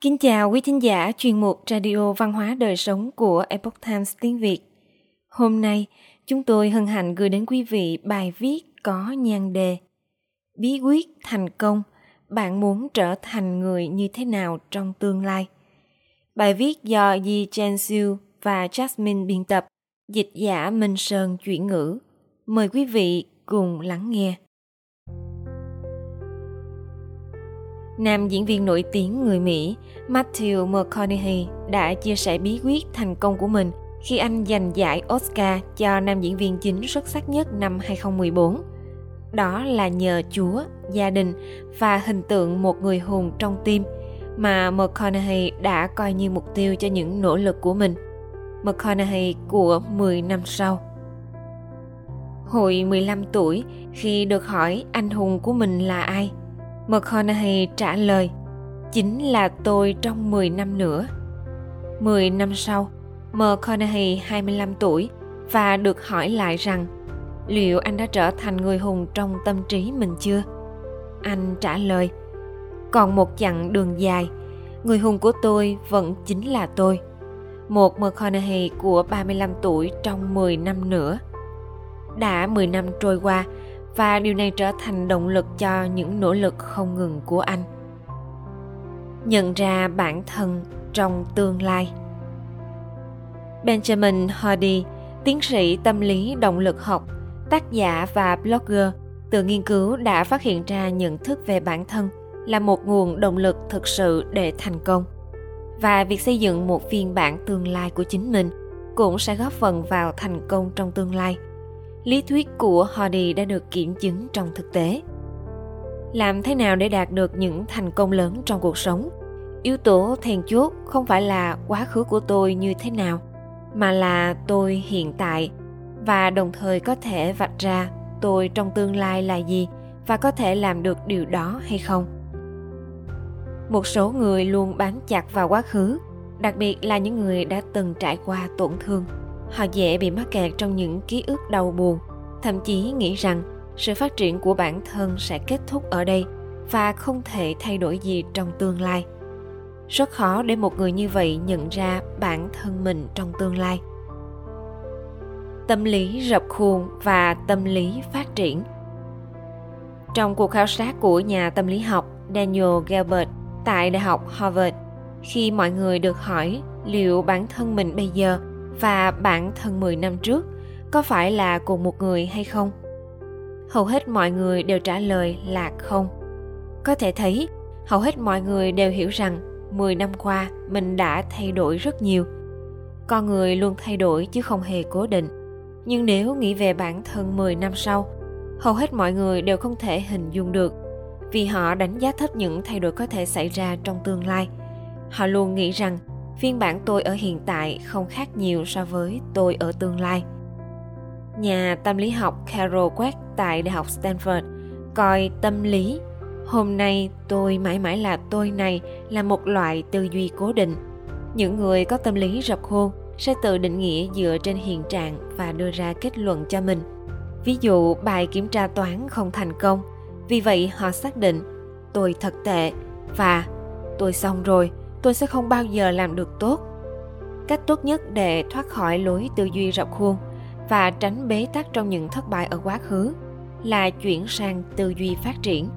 Kính chào quý thính giả chuyên mục Radio Văn hóa Đời Sống của Epoch Times tiếng Việt. Hôm nay, chúng tôi hân hạnh gửi đến quý vị bài viết có nhan đề Bí quyết thành công, bạn muốn trở thành người như thế nào trong tương lai? Bài viết do Yi Chen Siu và Jasmine biên tập, dịch giả Minh Sơn chuyển ngữ. Mời quý vị cùng lắng nghe. Nam diễn viên nổi tiếng người Mỹ Matthew McConaughey đã chia sẻ bí quyết thành công của mình khi anh giành giải Oscar cho nam diễn viên chính xuất sắc nhất năm 2014. Đó là nhờ Chúa, gia đình và hình tượng một người hùng trong tim mà McConaughey đã coi như mục tiêu cho những nỗ lực của mình. McConaughey của 10 năm sau. Hồi 15 tuổi, khi được hỏi anh hùng của mình là ai, McConaughey trả lời, chính là tôi trong 10 năm nữa. 10 năm sau, McConaughey 25 tuổi và được hỏi lại rằng liệu anh đã trở thành người hùng trong tâm trí mình chưa? Anh trả lời, còn một chặng đường dài, người hùng của tôi vẫn chính là tôi. Một McConaughey của 35 tuổi trong 10 năm nữa. Đã 10 năm trôi qua và điều này trở thành động lực cho những nỗ lực không ngừng của anh. Nhận ra bản thân trong tương lai. Benjamin hardy, tiến sĩ tâm lý động lực học, tác giả và blogger, từ nghiên cứu đã phát hiện ra nhận thức về bản thân là một nguồn động lực thực sự để thành công. Và việc xây dựng một phiên bản tương lai của chính mình cũng sẽ góp phần vào thành công trong tương lai lý thuyết của Hardy đã được kiểm chứng trong thực tế. Làm thế nào để đạt được những thành công lớn trong cuộc sống? Yếu tố then chốt không phải là quá khứ của tôi như thế nào, mà là tôi hiện tại và đồng thời có thể vạch ra tôi trong tương lai là gì và có thể làm được điều đó hay không. Một số người luôn bám chặt vào quá khứ, đặc biệt là những người đã từng trải qua tổn thương họ dễ bị mắc kẹt trong những ký ức đau buồn. Thậm chí nghĩ rằng sự phát triển của bản thân sẽ kết thúc ở đây và không thể thay đổi gì trong tương lai. Rất khó để một người như vậy nhận ra bản thân mình trong tương lai. Tâm lý rập khuôn và tâm lý phát triển. Trong cuộc khảo sát của nhà tâm lý học daniel gilbert tại đại học harvard, khi mọi người được hỏi liệu bản thân mình bây giờ và bản thân 10 năm trước có phải là cùng một người hay không? Hầu hết mọi người đều trả lời là không. Có thể thấy, hầu hết mọi người đều hiểu rằng 10 năm qua mình đã thay đổi rất nhiều. Con người luôn thay đổi chứ không hề cố định. Nhưng nếu nghĩ về bản thân 10 năm sau, hầu hết mọi người đều không thể hình dung được vì họ đánh giá thấp những thay đổi có thể xảy ra trong tương lai. Họ luôn nghĩ rằng phiên bản tôi ở hiện tại không khác nhiều so với tôi ở tương lai. Nhà tâm lý học Carol Dweck tại Đại học Stanford coi tâm lý hôm nay tôi mãi mãi là tôi này là một loại tư duy cố định. Những người có tâm lý rập khuôn sẽ tự định nghĩa dựa trên hiện trạng và đưa ra kết luận cho mình. Ví dụ bài kiểm tra toán không thành công, vì vậy họ xác định tôi thật tệ và tôi xong rồi, tôi sẽ không bao giờ làm được tốt. Cách tốt nhất để thoát khỏi lối tư duy rập khuôn và tránh bế tắc trong những thất bại ở quá khứ là chuyển sang tư duy phát triển.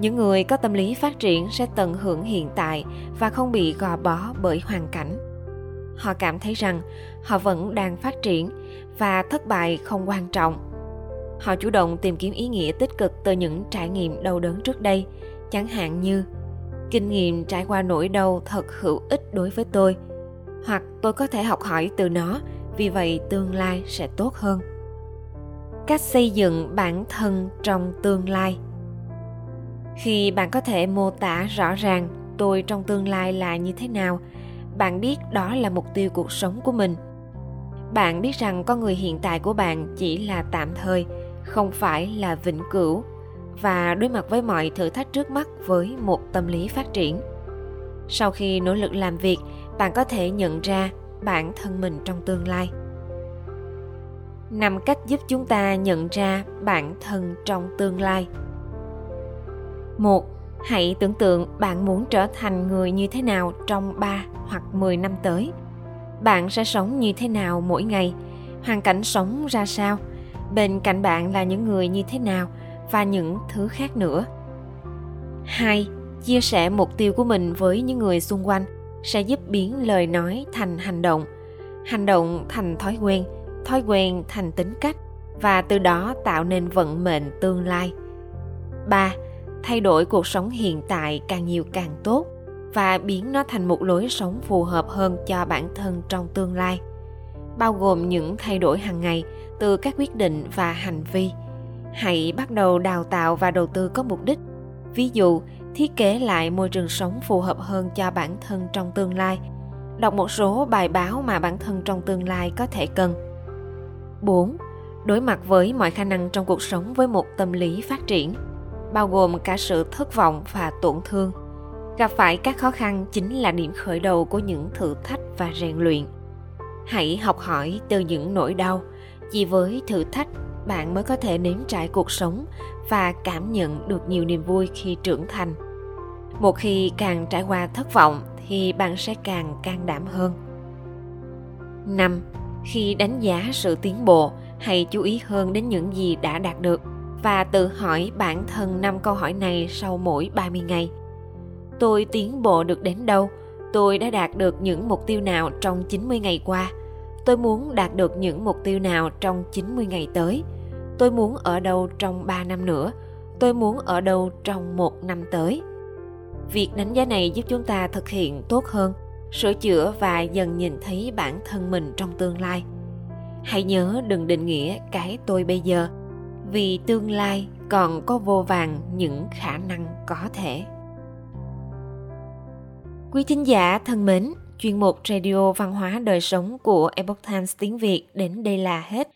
Những người có tâm lý phát triển sẽ tận hưởng hiện tại và không bị gò bó bởi hoàn cảnh. Họ cảm thấy rằng họ vẫn đang phát triển và thất bại không quan trọng. Họ chủ động tìm kiếm ý nghĩa tích cực từ những trải nghiệm đau đớn trước đây, chẳng hạn như kinh nghiệm trải qua nỗi đau thật hữu ích đối với tôi. Hoặc tôi có thể học hỏi từ nó, vì vậy tương lai sẽ tốt hơn. Cách xây dựng bản thân trong tương lai. Khi bạn có thể mô tả rõ ràng tôi trong tương lai là như thế nào, bạn biết đó là mục tiêu cuộc sống của mình. Bạn biết rằng con người hiện tại của bạn chỉ là tạm thời, không phải là vĩnh cửu và đối mặt với mọi thử thách trước mắt với một tâm lý phát triển sau khi nỗ lực làm việc, bạn có thể nhận ra bản thân mình trong tương lai năm cách giúp chúng ta nhận ra bản thân trong tương lai một, Hãy tưởng tượng bạn muốn trở thành người như thế nào trong 3 hoặc 10 năm tới. Bạn sẽ sống như thế nào mỗi ngày? Hoàn cảnh sống ra sao? Bên cạnh bạn là những người như thế nào và những thứ khác nữa. 2. Chia sẻ mục tiêu của mình với những người xung quanh sẽ giúp biến lời nói thành hành động, hành động thành thói quen, thói quen thành tính cách và từ đó tạo nên vận mệnh tương lai. 3 thay đổi cuộc sống hiện tại càng nhiều càng tốt và biến nó thành một lối sống phù hợp hơn cho bản thân trong tương lai bao gồm những thay đổi hàng ngày từ các quyết định và hành vi hãy bắt đầu đào tạo và đầu tư có mục đích. Ví dụ, thiết kế lại môi trường sống phù hợp hơn cho bản thân trong tương lai. Đọc một số bài báo mà bản thân trong tương lai có thể cần. 4. Đối mặt với mọi khả năng trong cuộc sống với một tâm lý phát triển, bao gồm cả sự thất vọng và tổn thương. Gặp phải các khó khăn chính là điểm khởi đầu của những thử thách và rèn luyện. Hãy học hỏi từ những nỗi đau, chỉ với thử thách bạn mới có thể nếm trải cuộc sống và cảm nhận được nhiều niềm vui khi trưởng thành một khi càng trải qua thất vọng thì bạn sẽ càng can đảm hơn 5. Khi đánh giá sự tiến bộ, hãy chú ý hơn đến những gì đã đạt được và tự hỏi bản thân năm câu hỏi này sau mỗi 30 ngày. Tôi tiến bộ được đến đâu? Tôi đã đạt được những mục tiêu nào trong 90 ngày qua? Tôi muốn đạt được những mục tiêu nào trong 90 ngày tới? Tôi muốn ở đâu trong 3 năm nữa? Tôi muốn ở đâu trong một năm tới? Việc đánh giá này giúp chúng ta thực hiện tốt hơn, sửa chữa và dần nhìn thấy bản thân mình trong tương lai. Hãy nhớ đừng định nghĩa cái tôi bây giờ vì tương lai còn có vô vàng những khả năng có thể quý thính giả thân mến chuyên mục radio văn hóa đời sống của epoch times tiếng việt đến đây là hết